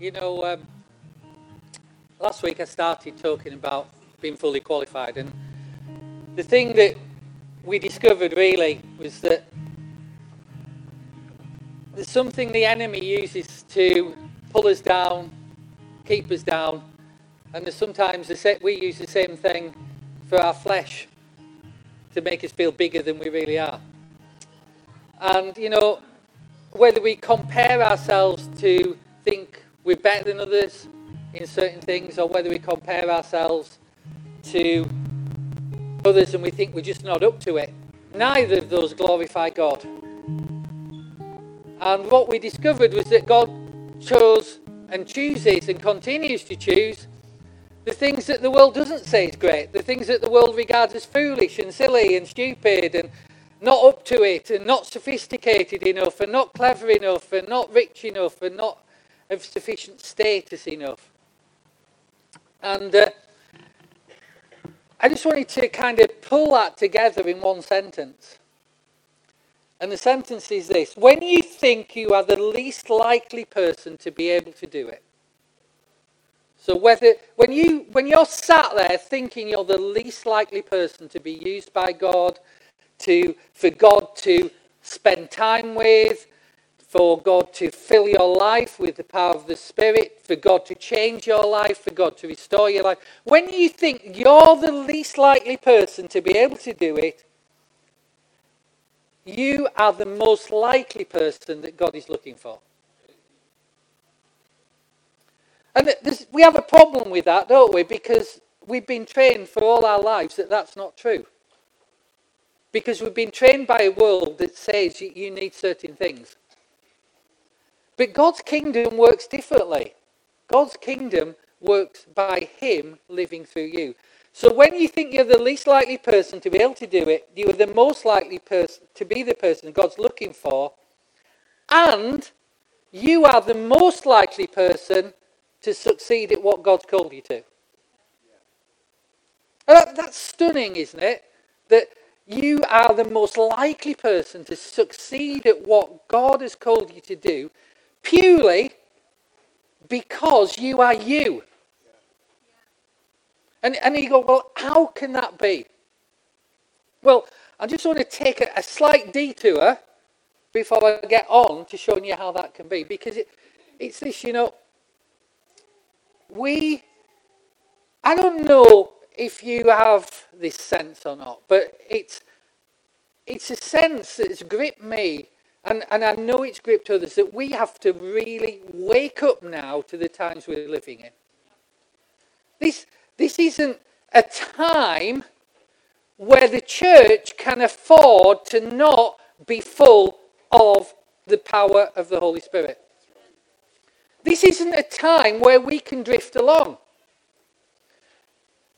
You know, um, last week I started talking about being fully qualified, and the thing that we discovered really was that there's something the enemy uses to pull us down, keep us down, and there's sometimes the we use the same thing for our flesh to make us feel bigger than we really are. And you know, whether we compare ourselves to think we're better than others in certain things, or whether we compare ourselves to others and we think we're just not up to it. Neither of those glorify God. And what we discovered was that God chose and chooses and continues to choose the things that the world doesn't say is great, the things that the world regards as foolish and silly and stupid and not up to it and not sophisticated enough and not clever enough and not rich enough and not of sufficient status enough. And uh, I just wanted to kind of pull that together in one sentence. And the sentence is this When you think you are the least likely person to be able to do it, so whether when you when you're sat there thinking you're the least likely person to be used by God, to for God to spend time with, for God to fill your life with the power of the Spirit, for God to change your life, for God to restore your life. When you think you're the least likely person to be able to do it, you are the most likely person that God is looking for. And we have a problem with that, don't we? Because we've been trained for all our lives that that's not true. Because we've been trained by a world that says you need certain things. But God's kingdom works differently. God's kingdom works by Him living through you. So when you think you're the least likely person to be able to do it, you are the most likely person to be the person God's looking for, and you are the most likely person to succeed at what God's called you to. That, that's stunning, isn't it? That you are the most likely person to succeed at what God has called you to do purely because you are you. And, and you go, well, how can that be? Well, I just want to take a, a slight detour before I get on to showing you how that can be. Because it, it's this, you know, we, I don't know if you have this sense or not, but it's, it's a sense that's gripped me and, and I know it's gripped others that we have to really wake up now to the times we're living in. This, this isn't a time where the church can afford to not be full of the power of the Holy Spirit. This isn't a time where we can drift along.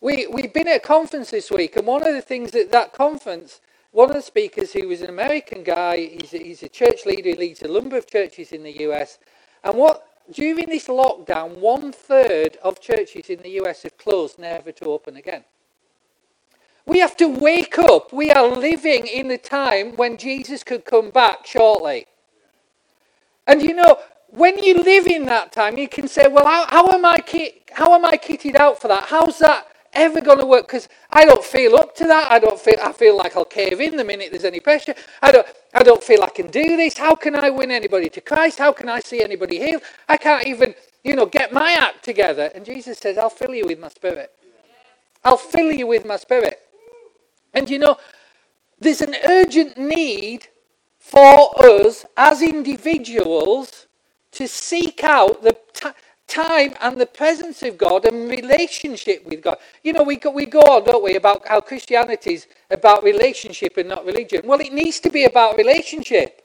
We, we've been at a conference this week, and one of the things at that conference one of the speakers, who was an American guy, he's a, he's a church leader, he leads a number of churches in the US. And what during this lockdown, one third of churches in the US have closed, never to open again. We have to wake up. We are living in the time when Jesus could come back shortly. And you know, when you live in that time, you can say, well, how, how am, I kit, how am I kitted out for that? How's that ever going to work because I don't feel up to that. I don't feel I feel like I'll cave in the minute there's any pressure. I don't I don't feel I can do this. How can I win anybody to Christ? How can I see anybody healed? I can't even, you know, get my act together. And Jesus says, I'll fill you with my spirit. I'll fill you with my spirit. And you know, there's an urgent need for us as individuals to seek out the time and the presence of God and relationship with God. You know, we go, we go on, don't we, about how Christianity is about relationship and not religion. Well, it needs to be about relationship.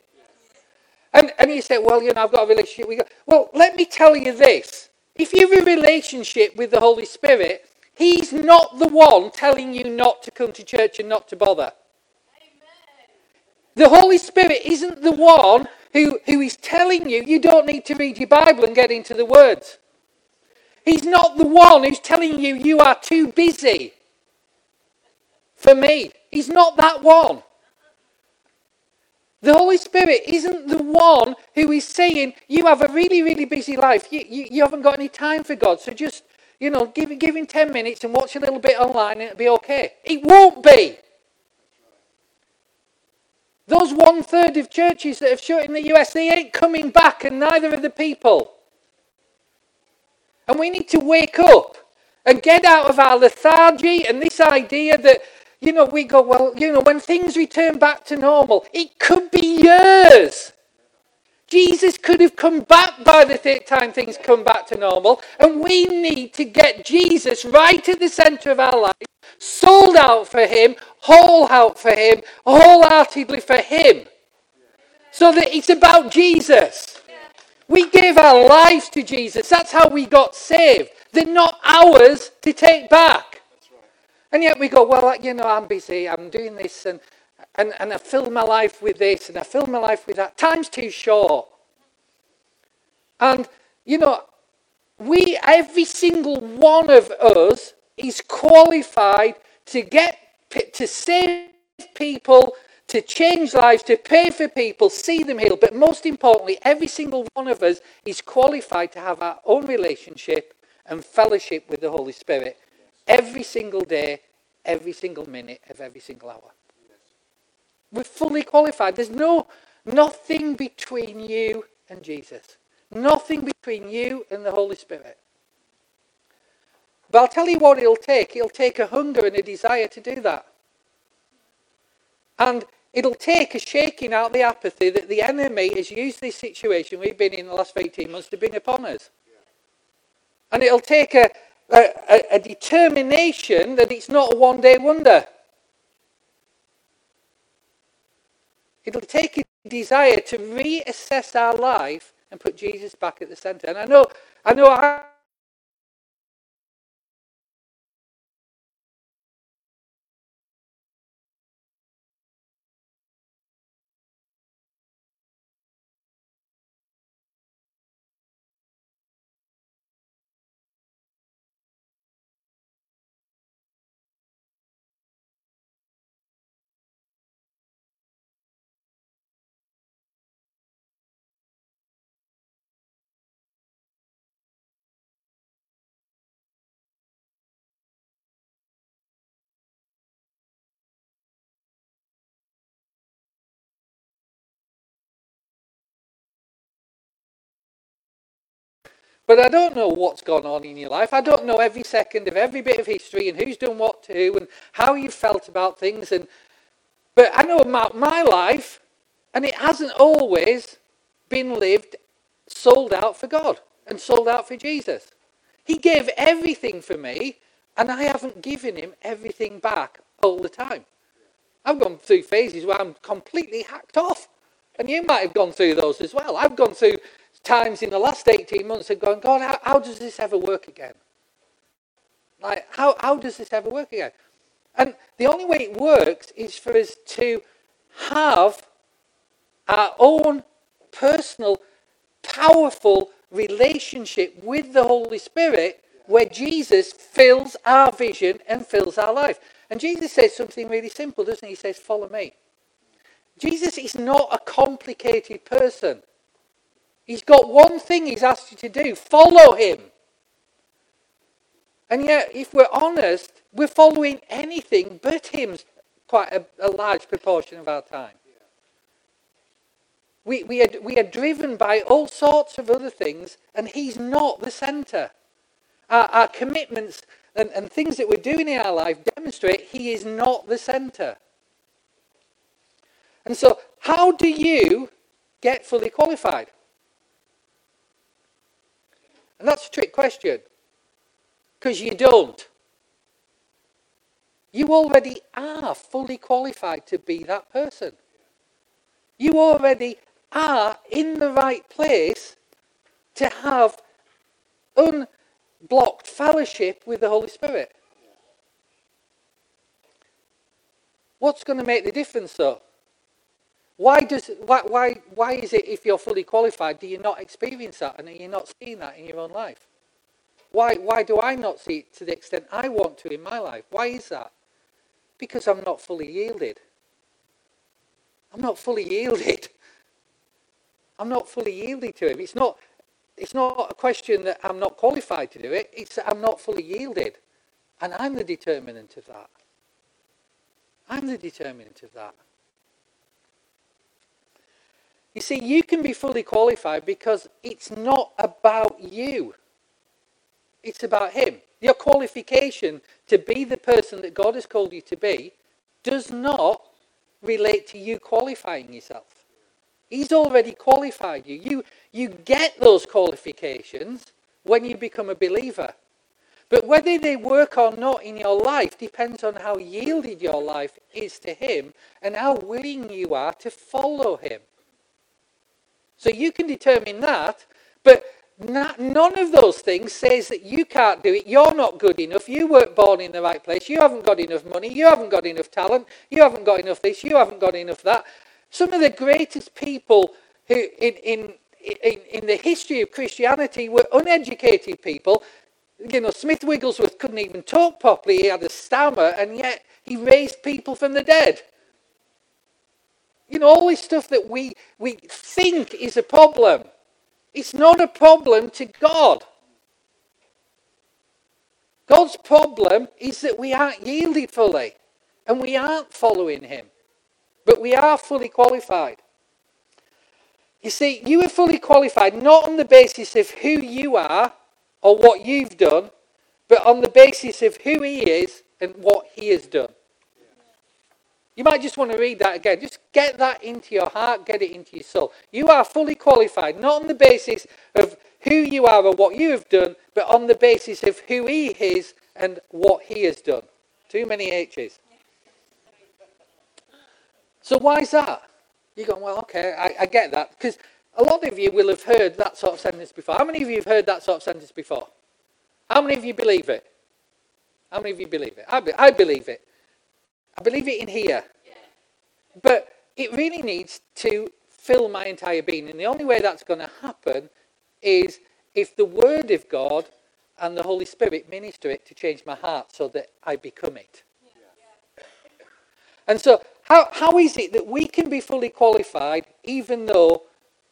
And, and you say, well, you know, I've got a relationship with God. Well, let me tell you this. If you have a relationship with the Holy Spirit, He's not the one telling you not to come to church and not to bother. The Holy Spirit isn't the one who, who is telling you you don't need to read your Bible and get into the words. He's not the one who's telling you you are too busy for me. He's not that one. The Holy Spirit isn't the one who is saying, You have a really, really busy life. You, you, you haven't got any time for God. So just, you know, give, give him 10 minutes and watch a little bit online and it'll be okay. It won't be. Those one third of churches that have shut in the US, they ain't coming back, and neither are the people. And we need to wake up and get out of our lethargy and this idea that, you know, we go, well, you know, when things return back to normal, it could be years. Jesus could have come back by the time things come back to normal, and we need to get Jesus right at the center of our life, sold out for Him, whole out for Him, wholeheartedly for Him. So that it's about Jesus. We gave our lives to Jesus. That's how we got saved. They're not ours to take back. And yet we go, well, you know, I'm busy, I'm doing this, and, and, and I fill my life with this, and I fill my life with that. Time's too short. And, you know, we, every single one of us is qualified to get, to save people, to change lives, to pay for people, see them healed. But most importantly, every single one of us is qualified to have our own relationship and fellowship with the Holy Spirit every single day, every single minute of every single hour. We're fully qualified. There's no nothing between you and Jesus. Nothing between you and the Holy Spirit. But I'll tell you what it'll take. It'll take a hunger and a desire to do that. And it'll take a shaking out the apathy that the enemy has used this situation we've been in the last 18 months to bring upon us. And it'll take a, a, a determination that it's not a one day wonder. It'll take a desire to reassess our life and put Jesus back at the center. And I know, I know I But I don't know what's gone on in your life. I don't know every second of every bit of history and who's done what to who and how you felt about things. And but I know about my life, and it hasn't always been lived sold out for God and sold out for Jesus. He gave everything for me, and I haven't given him everything back all the time. I've gone through phases where I'm completely hacked off. And you might have gone through those as well. I've gone through times in the last 18 months of gone, God, how, how does this ever work again? Like, how, how does this ever work again? And the only way it works is for us to have our own personal, powerful relationship with the Holy Spirit where Jesus fills our vision and fills our life. And Jesus says something really simple, doesn't he? He says, Follow me. Jesus is not a complicated person. He's got one thing he's asked you to do follow him. And yet, if we're honest, we're following anything but him quite a, a large proportion of our time. We, we, are, we are driven by all sorts of other things, and he's not the centre. Our, our commitments and, and things that we're doing in our life demonstrate he is not the centre. And so, how do you get fully qualified? And that's a trick question. Because you don't. You already are fully qualified to be that person. You already are in the right place to have unblocked fellowship with the Holy Spirit. What's going to make the difference, though? Why, does, why, why, why is it, if you're fully qualified, do you not experience that and are you not seeing that in your own life? Why, why do I not see it to the extent I want to in my life? Why is that? Because I'm not fully yielded. I'm not fully yielded. I'm not fully yielded to him. It's not, it's not a question that I'm not qualified to do it. It's that I'm not fully yielded. And I'm the determinant of that. I'm the determinant of that. You see, you can be fully qualified because it's not about you. It's about Him. Your qualification to be the person that God has called you to be does not relate to you qualifying yourself. He's already qualified you. You, you get those qualifications when you become a believer. But whether they work or not in your life depends on how yielded your life is to Him and how willing you are to follow Him. So you can determine that, but none of those things says that you can't do it. You're not good enough. You weren't born in the right place. You haven't got enough money. You haven't got enough talent. You haven't got enough this. You haven't got enough that. Some of the greatest people who in, in, in, in the history of Christianity were uneducated people. You know, Smith Wigglesworth couldn't even talk properly. He had a stammer, and yet he raised people from the dead. You know, all this stuff that we, we think is a problem. It's not a problem to God. God's problem is that we aren't yielded fully and we aren't following Him, but we are fully qualified. You see, you are fully qualified not on the basis of who you are or what you've done, but on the basis of who He is and what He has done. You might just want to read that again. Just get that into your heart, get it into your soul. You are fully qualified, not on the basis of who you are or what you have done, but on the basis of who He is and what He has done. Too many H's. So, why is that? You go, well, okay, I, I get that. Because a lot of you will have heard that sort of sentence before. How many of you have heard that sort of sentence before? How many of you believe it? How many of you believe it? I, be, I believe it. I believe it in here. But it really needs to fill my entire being. And the only way that's going to happen is if the Word of God and the Holy Spirit minister it to change my heart so that I become it. And so, how, how is it that we can be fully qualified even though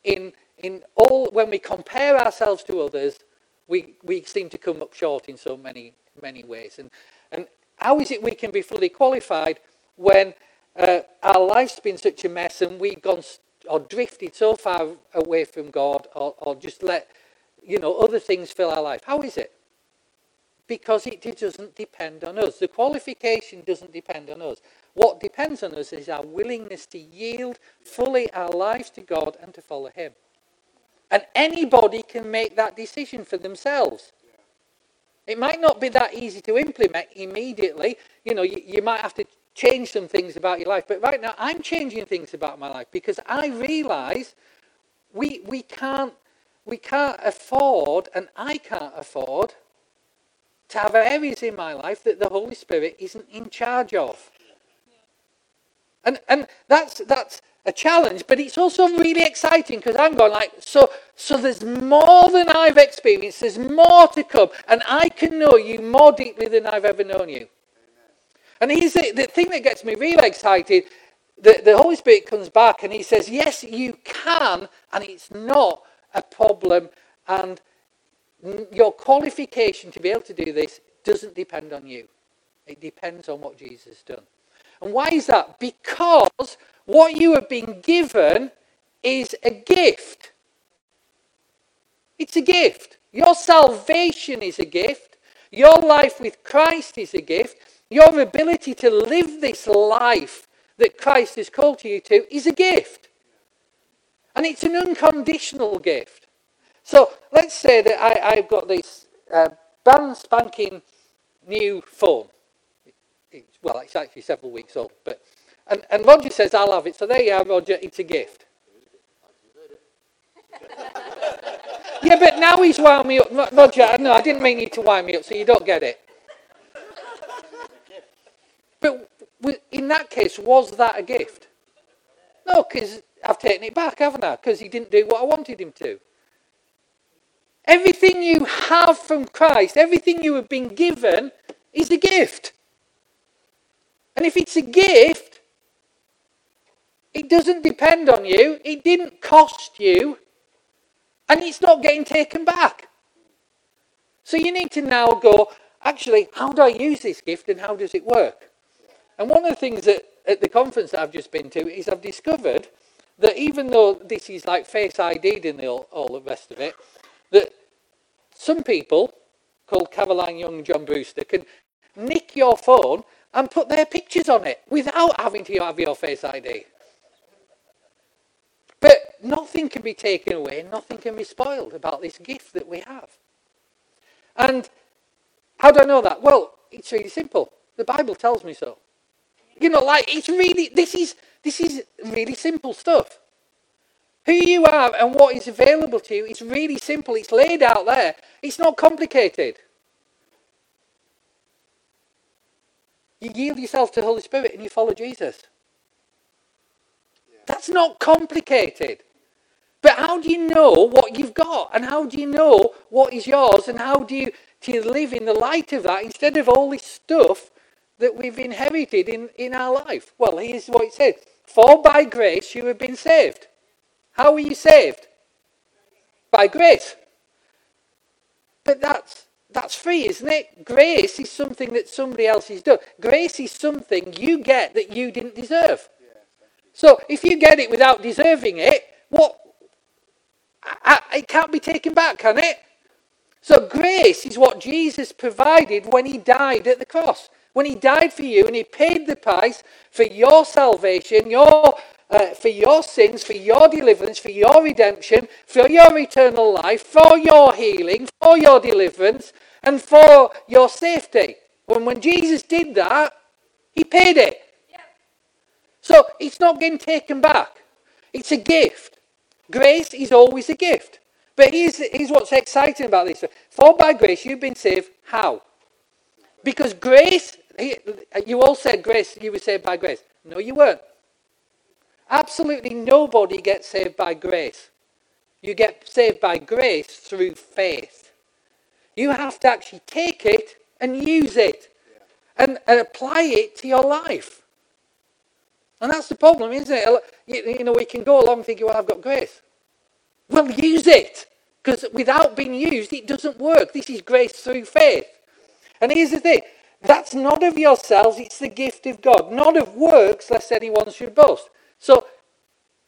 in, in all, when we compare ourselves to others, we, we seem to come up short in so many, many ways? And, and how is it we can be fully qualified when uh, our life's been such a mess and we've gone or drifted so far away from God or, or just let, you know, other things fill our life? How is it? Because it doesn't depend on us. The qualification doesn't depend on us. What depends on us is our willingness to yield fully our lives to God and to follow Him. And anybody can make that decision for themselves. It might not be that easy to implement immediately. You know, you, you might have to change some things about your life. But right now, I'm changing things about my life because I realize we, we, can't, we can't afford, and I can't afford, to have areas in my life that the Holy Spirit isn't in charge of. And, and that's, that's a challenge, but it's also really exciting because I'm going like, so, so there's more than I've experienced, there's more to come, and I can know you more deeply than I've ever known you. And he's the, the thing that gets me really excited. The, the Holy Spirit comes back and he says, Yes, you can, and it's not a problem. And your qualification to be able to do this doesn't depend on you, it depends on what Jesus has done. And why is that? Because what you have been given is a gift. It's a gift. Your salvation is a gift. Your life with Christ is a gift. Your ability to live this life that Christ has called you to is a gift. And it's an unconditional gift. So let's say that I, have got this uh, brand spanking new phone. It, well, it's actually several weeks old. but and, and Roger says, I'll have it. So there you are, Roger, it's a gift. yeah, but now he's wound me up. Roger, no, I didn't mean you to wind me up, so you don't get it. But in that case, was that a gift? No, because I've taken it back, haven't I? Because he didn't do what I wanted him to. Everything you have from Christ, everything you have been given, is a gift. And if it's a gift, It doesn't depend on you. It didn't cost you. And it's not getting taken back. So you need to now go, actually, how do I use this gift and how does it work? And one of the things that at the conference that I've just been to is I've discovered that even though this is like face ID'd and all, all the rest of it, that some people called Caroline Young John Brewster can nick your phone and put their pictures on it without having to have your face ID. Nothing can be taken away, nothing can be spoiled about this gift that we have. And how do I know that? Well, it's really simple. The Bible tells me so. You know, like it's really this is this is really simple stuff. Who you are and what is available to you, it's really simple. It's laid out there. It's not complicated. You yield yourself to the Holy Spirit and you follow Jesus. That's not complicated. But how do you know what you've got? And how do you know what is yours? And how do you, do you live in the light of that instead of all this stuff that we've inherited in, in our life? Well, here's what it says For by grace you have been saved. How were you saved? By grace. But that's that's free, isn't it? Grace is something that somebody else has done. Grace is something you get that you didn't deserve. So if you get it without deserving it, what? I, I, it can't be taken back, can it? So grace is what Jesus provided when he died at the cross. When he died for you and he paid the price for your salvation, your uh, for your sins, for your deliverance, for your redemption, for your eternal life, for your healing, for your deliverance, and for your safety. When, when Jesus did that, he paid it. So it's not getting taken back. It's a gift. Grace is always a gift. But here's, here's what's exciting about this. For by grace you've been saved. How? Because grace, you all said grace, you were saved by grace. No, you weren't. Absolutely nobody gets saved by grace. You get saved by grace through faith. You have to actually take it and use it and, and apply it to your life. And that's the problem, isn't it? You, know, we can go along thinking, well, I've got grace. Well, use it. Because without being used, it doesn't work. This is grace through faith. And here's the thing that's not of yourselves, it's the gift of God, not of works, lest anyone should boast. So,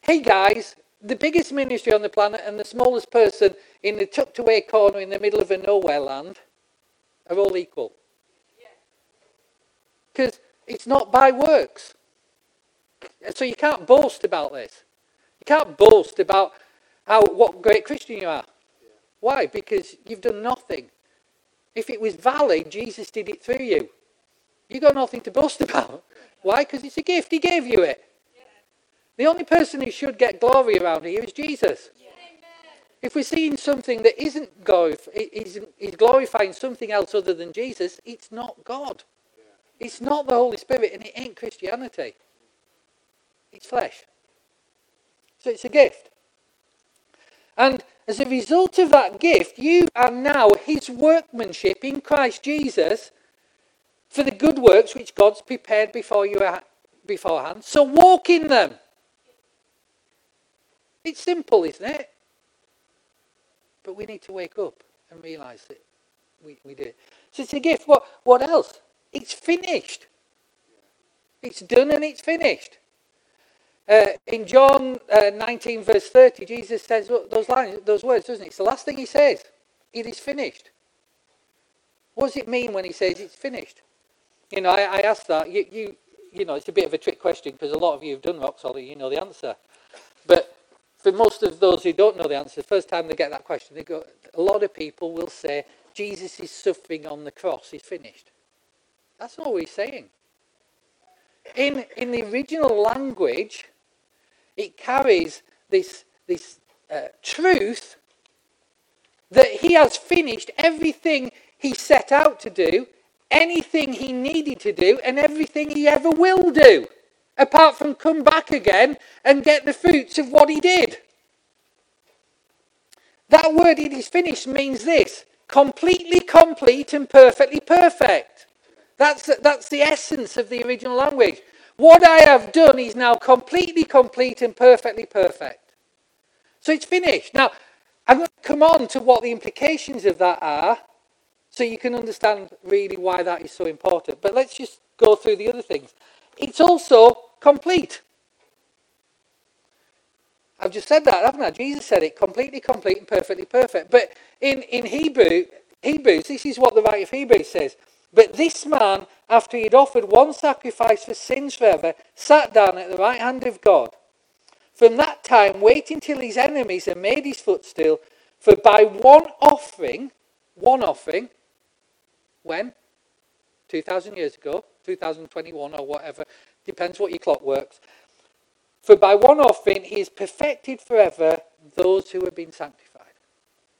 hey guys, the biggest ministry on the planet and the smallest person in the tucked away corner in the middle of a nowhere land are all equal. Because it's not by works. So you can't boast about this. You can't boast about how what great Christian you are. Why? Because you've done nothing. If it was valid, Jesus did it through you. You got nothing to boast about. Why? Because it's a gift. He gave you it. The only person who should get glory around here is Jesus. If we're seeing something that isn't glorif- is, is glorifying something else other than Jesus, it's not God. It's not the Holy Spirit, and it ain't Christianity. It's flesh. So it's a gift. And as a result of that gift, you are now his workmanship in Christ Jesus for the good works which God's prepared before you uh, beforehand. So walk in them. It's simple, isn't it? But we need to wake up and realize that we, we did. So it's a gift. What, what else? It's finished. It's done and it's finished. Uh, in John uh, 19, verse 30, Jesus says those lines, those words, doesn't he? It's the last thing he says. It is finished. What does it mean when he says it's finished? You know, I, I asked that. You, you, you know, it's a bit of a trick question because a lot of you have done rock solid, you know the answer. But for most of those who don't know the answer, the first time they get that question, they go, a lot of people will say, Jesus' is suffering on the cross is finished. That's not what he's saying. In, in the original language, it carries this, this uh, truth that he has finished everything he set out to do, anything he needed to do, and everything he ever will do, apart from come back again and get the fruits of what he did. That word, it is finished, means this completely complete and perfectly perfect. That's, that's the essence of the original language. What I have done is now completely complete and perfectly perfect. So it's finished. Now, I'm going to come on to what the implications of that are so you can understand really why that is so important. But let's just go through the other things. It's also complete. I've just said that, haven't I? Jesus said it completely complete and perfectly perfect. But in, in Hebrew, Hebrews, this is what the writer of Hebrews says. But this man, after he had offered one sacrifice for sins forever, sat down at the right hand of God. From that time, waiting till his enemies had made his footstool, for by one offering, one offering, when? 2,000 years ago, 2021 or whatever, depends what your clock works. For by one offering he has perfected forever those who have been sanctified.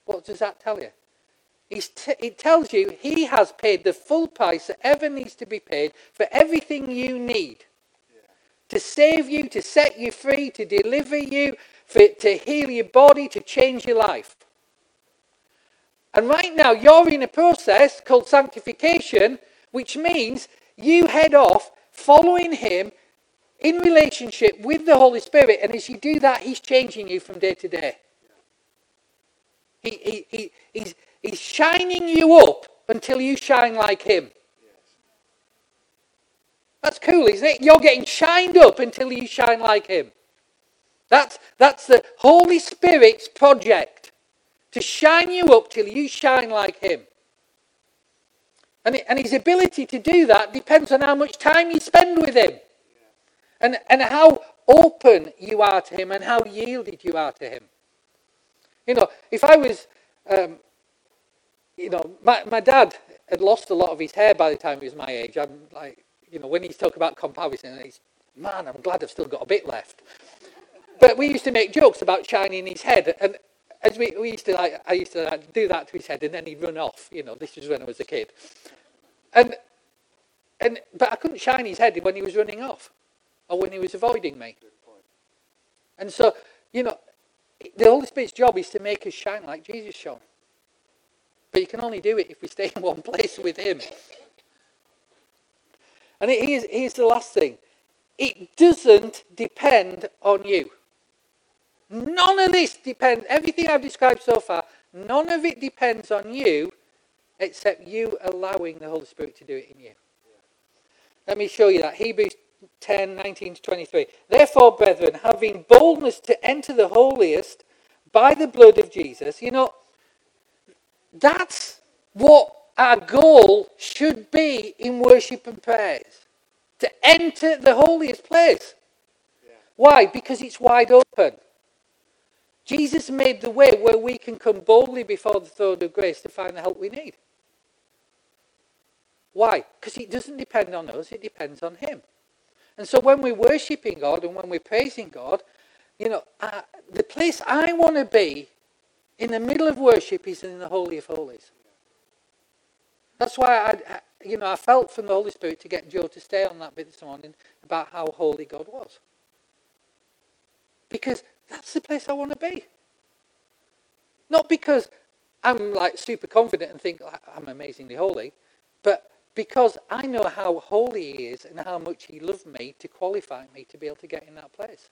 What does that tell you? T- it tells you he has paid the full price that ever needs to be paid for everything you need to save you, to set you free, to deliver you, for, to heal your body, to change your life. And right now, you're in a process called sanctification, which means you head off following Him in relationship with the Holy Spirit. And as you do that, He's changing you from day to day. He, he, he, he's, he's shining you up until you shine like Him. That's cool, isn't it? You're getting shined up until you shine like Him. That's, that's the Holy Spirit's project to shine you up till you shine like Him. And, and His ability to do that depends on how much time you spend with Him and, and how open you are to Him and how yielded you are to Him. You know, if I was, um, you know, my, my dad had lost a lot of his hair by the time he was my age. I'm like, you know, when he's talking about comparison, he's, man, I'm glad I've still got a bit left. But we used to make jokes about shining his head, and as we, we used to like, I used to like, do that to his head, and then he'd run off. You know, this was when I was a kid, and and but I couldn't shine his head when he was running off, or when he was avoiding me. And so, you know, the Holy Spirit's job is to make us shine like Jesus shone. But you can only do it if we stay in one place with Him. And here's, here's the last thing it doesn't depend on you. None of this depends, everything I've described so far, none of it depends on you except you allowing the Holy Spirit to do it in you. Let me show you that. Hebrews 10 19 to 23. Therefore, brethren, having boldness to enter the holiest by the blood of Jesus, you know, that's what our goal should be in worship and praise to enter the holiest place. Yeah. Why? Because it's wide open. Jesus made the way where we can come boldly before the throne of grace to find the help we need. Why? Because it doesn't depend on us, it depends on Him. And so when we're worshipping God and when we're praising God, you know, uh, the place I want to be in the middle of worship he's in the Holy of Holies. That's why I, you know, I felt from the Holy Spirit to get Joe to stay on that bit this morning about how holy God was. Because that's the place I want to be. Not because I'm like super confident and think I'm amazingly holy, but because I know how holy He is and how much He loved me to qualify me to be able to get in that place.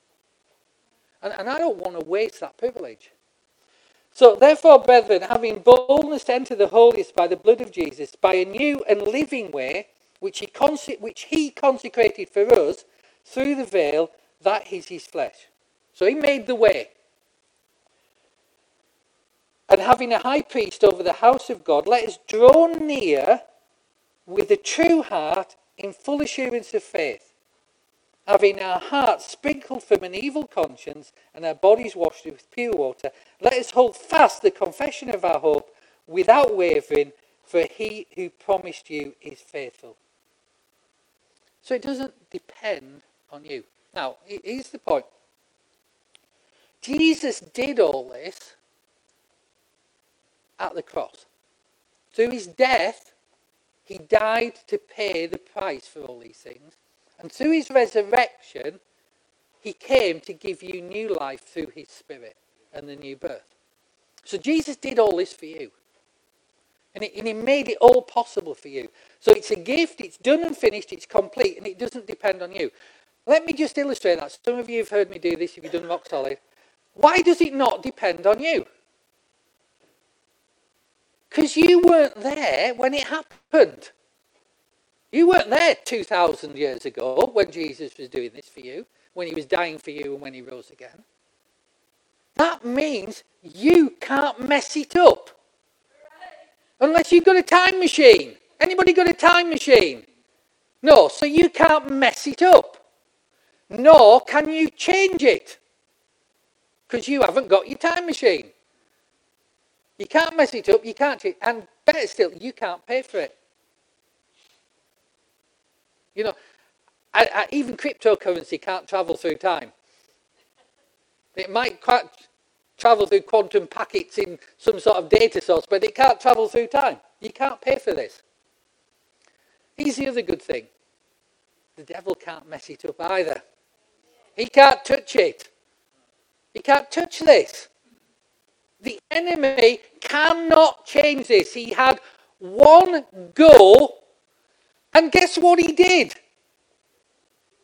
And, and I don't want to waste that privilege. So, therefore, brethren, having boldness to enter the holiest by the blood of Jesus, by a new and living way, which he, conse- which he consecrated for us through the veil, that is his flesh. So, he made the way. And having a high priest over the house of God, let us draw near with a true heart in full assurance of faith having our hearts sprinkled from an evil conscience and our bodies washed with pure water, let us hold fast the confession of our hope without wavering, for he who promised you is faithful. So it doesn't depend on you. Now, here's the point Jesus did all this at the cross. Through his death, he died to pay the price for all these things. And through his resurrection, he came to give you new life through his spirit and the new birth. So Jesus did all this for you. And, he made it all possible for you. So it's a gift, it's done and finished, it's complete, and it doesn't depend on you. Let me just illustrate that. Some of you have heard me do this if you've done rock solid. Why does it not depend on you? Because you weren't there when it happened. You weren't there 2,000 years ago when Jesus was doing this for you, when he was dying for you, and when he rose again. That means you can't mess it up. Unless you've got a time machine. Anybody got a time machine? No, so you can't mess it up. Nor can you change it. Because you haven't got your time machine. You can't mess it up, you can't change And better still, you can't pay for it. You know, I, I, even cryptocurrency can't travel through time. It might travel through quantum packets in some sort of data source, but it can't travel through time. You can't pay for this. Here's the other good thing the devil can't mess it up either. He can't touch it. He can't touch this. The enemy cannot change this. He had one go, and guess what he did?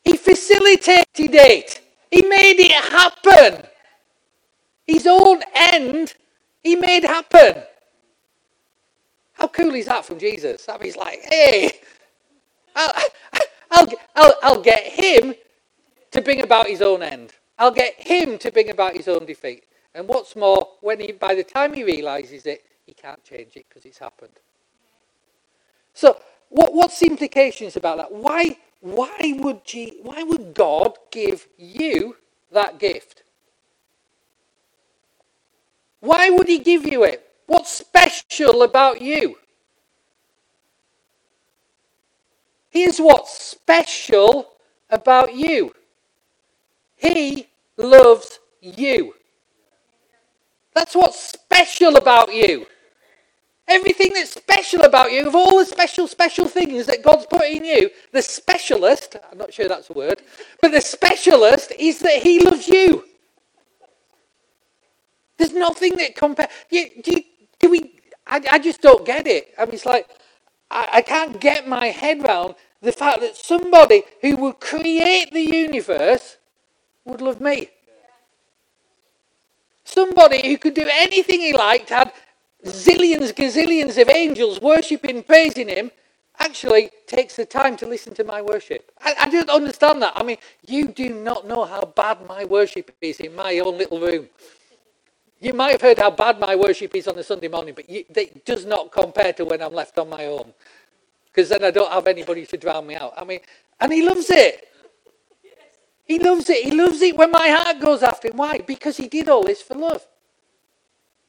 He facilitated it. He made it happen. His own end, he made happen. How cool is that from Jesus? I mean, he's like, hey, I'll, I'll, I'll, I'll get him to bring about his own end. I'll get him to bring about his own defeat. And what's more, when he, by the time he realizes it, he can't change it because it's happened. So, what, what's the implications about that? Why, why, would G, why would God give you that gift? Why would he give you it? What's special about you? Here's what's special about you. He loves you. That's what's special about you. Everything that's special about you, of all the special, special things that God's put in you, the specialist, I'm not sure that's a word, but the specialist is that He loves you. There's nothing that compares. Do, do, we? I, I just don't get it. I mean, it's like I, I can't get my head around the fact that somebody who would create the universe would love me. Somebody who could do anything he liked, had zillions, gazillions of angels worshipping, praising him, actually takes the time to listen to my worship. I, I don't understand that. I mean, you do not know how bad my worship is in my own little room. You might have heard how bad my worship is on a Sunday morning, but it does not compare to when I'm left on my own. Because then I don't have anybody to drown me out. I mean, and he loves it. He loves it. He loves it when my heart goes after him. Why? Because he did all this for love.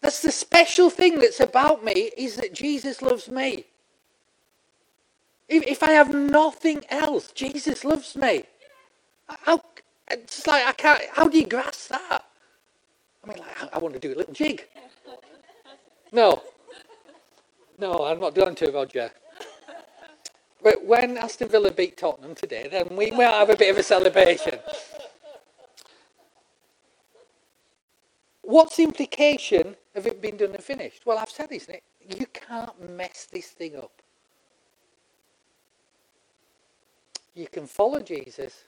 That's the special thing that's about me is that Jesus loves me. If, if I have nothing else, Jesus loves me. How, it's like I can't. How do you grasp that? I mean, like, I, I want to do a little jig. No. No, I'm not doing too, Roger. But when Aston Villa beat Tottenham today, then we might have a bit of a celebration. What's the implication of it been done and finished? Well, I've said, isn't it? You can't mess this thing up. You can follow Jesus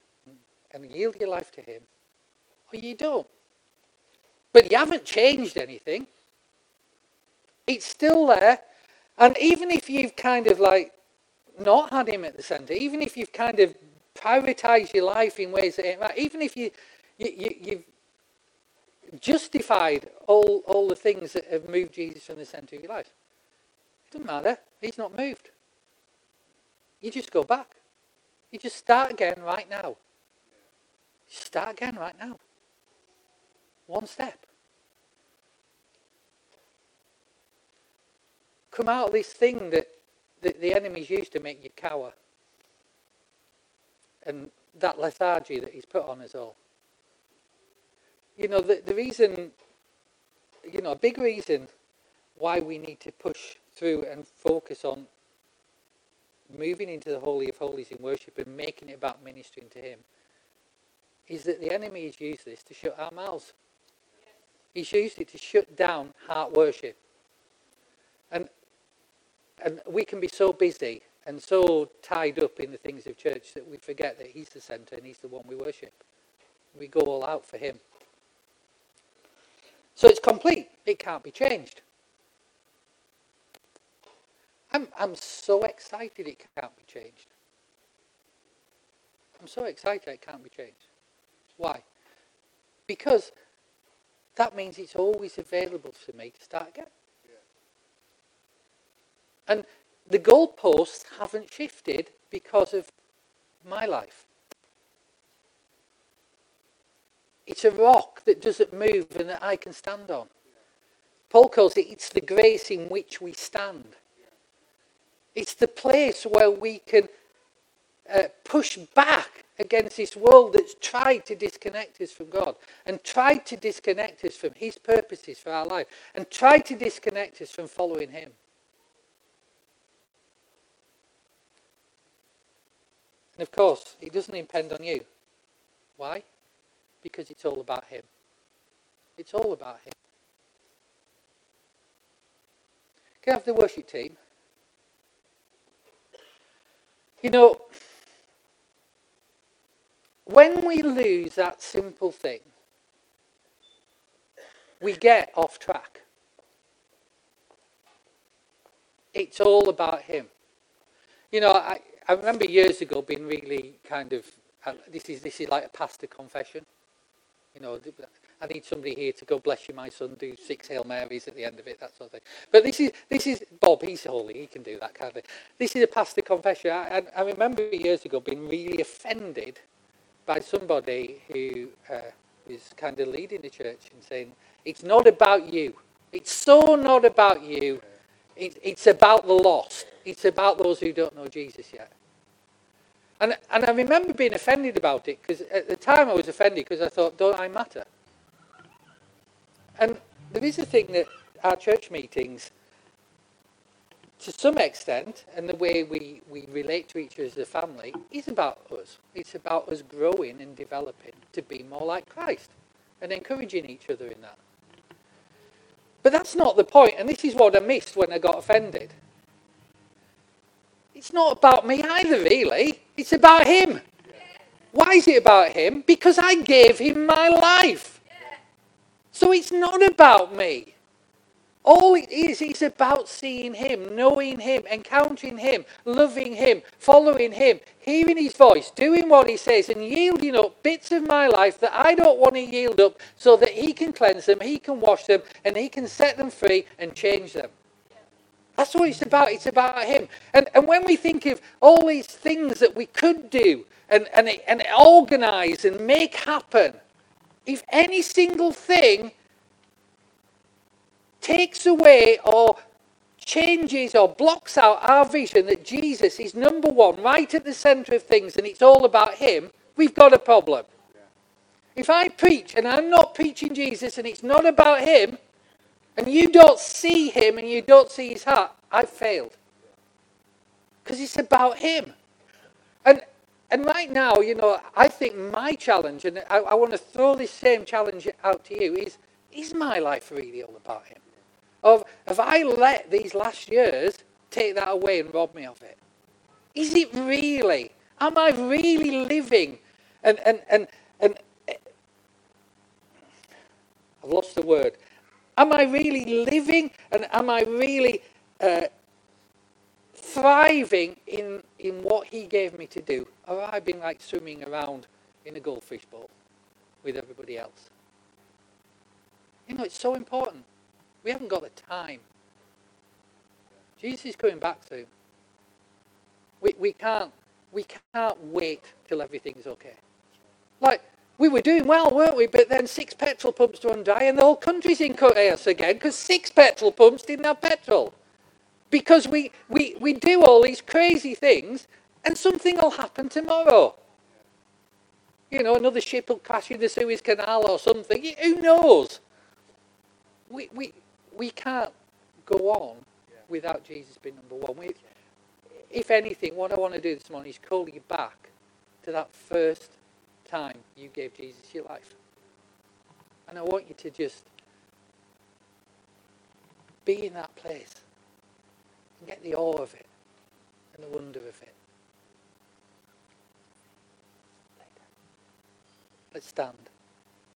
and yield your life to him, or you don't. But you haven't changed anything. It's still there. And even if you've kind of like not had him at the centre, even if you've kind of prioritised your life in ways that even if you, you, you, you've justified all, all the things that have moved Jesus from the centre of your life, it doesn't matter. He's not moved. You just go back. You just start again right now. Start again right now. One step. Come out of this thing that the, the enemy's used to make you cower. And that lethargy that he's put on us all. You know, the, the reason, you know, a big reason why we need to push through and focus on moving into the Holy of Holies in worship and making it about ministering to Him is that the enemy has used this to shut our mouths. He's used it to shut down heart worship. And and we can be so busy and so tied up in the things of church that we forget that He's the centre and He's the one we worship. We go all out for Him. So it's complete. It can't be changed. I'm, I'm so excited it can't be changed. I'm so excited it can't be changed. Why? Because that means it's always available for me to start again. And the goalposts haven't shifted because of my life. It's a rock that doesn't move and that I can stand on. Paul calls it, it's the grace in which we stand. It's the place where we can uh, push back against this world that's tried to disconnect us from God and tried to disconnect us from His purposes for our life and tried to disconnect us from following Him. And of course, it doesn't depend on you. Why? Because it's all about Him. It's all about Him. Can I have the worship team? You know, when we lose that simple thing, we get off track. It's all about Him. You know, I, I remember years ago being really kind of, uh, this is this is like a pastor confession. You know, I need somebody here to go bless you, my son, do six Hail Marys at the end of it, that sort of thing. But this is this is Bob. He's holy. He can do that kind of thing. This is a pastor confession. I, I, I remember years ago being really offended by somebody who uh, was kind of leading the church and saying, "It's not about you. It's so not about you. It, it's about the lost. It's about those who don't know Jesus yet." And, and I remember being offended about it because at the time I was offended because I thought, don't I matter? And there is a thing that our church meetings, to some extent, and the way we, we relate to each other as a family, is about us. It's about us growing and developing to be more like Christ and encouraging each other in that. But that's not the point, and this is what I missed when I got offended. It's not about me either, really. It's about Him. Why is it about Him? Because I gave Him my life. So it's not about me. All it is, it's about seeing Him, knowing Him, encountering Him, loving Him, following Him, hearing His voice, doing what He says, and yielding up bits of my life that I don't want to yield up so that He can cleanse them, He can wash them, and He can set them free and change them. That's what it's about. It's about Him. And, and when we think of all these things that we could do and, and, and organize and make happen, if any single thing takes away or changes or blocks out our vision that Jesus is number one, right at the center of things, and it's all about Him, we've got a problem. If I preach and I'm not preaching Jesus and it's not about Him, and you don't see Him and you don't see His heart, I've failed. Because it's about Him. And and right now, you know, I think my challenge, and I, I want to throw this same challenge out to you, is is my life really all about Him? Of have I let these last years take that away and rob me of it? Is it really? Am I really living? And and and and eh, I've lost the word. Am I really living? And am I really uh, thriving in, in what he gave me to do, or have I been like swimming around in a goldfish bowl with everybody else? You know, it's so important. We haven't got the time. Jesus is coming back soon. We, we, can't, we can't wait till everything's okay. Like, we were doing well, weren't we? But then six petrol pumps run dry and the whole country's in chaos again because six petrol pumps didn't have petrol. Because we, we, we do all these crazy things and something will happen tomorrow. You know, another ship will crash in the Suez Canal or something. Who knows? We, we, we can't go on without Jesus being number one. We, if anything, what I want to do this morning is call you back to that first time you gave Jesus your life. And I want you to just be in that place and get the awe of it and the wonder of it. Let's stand.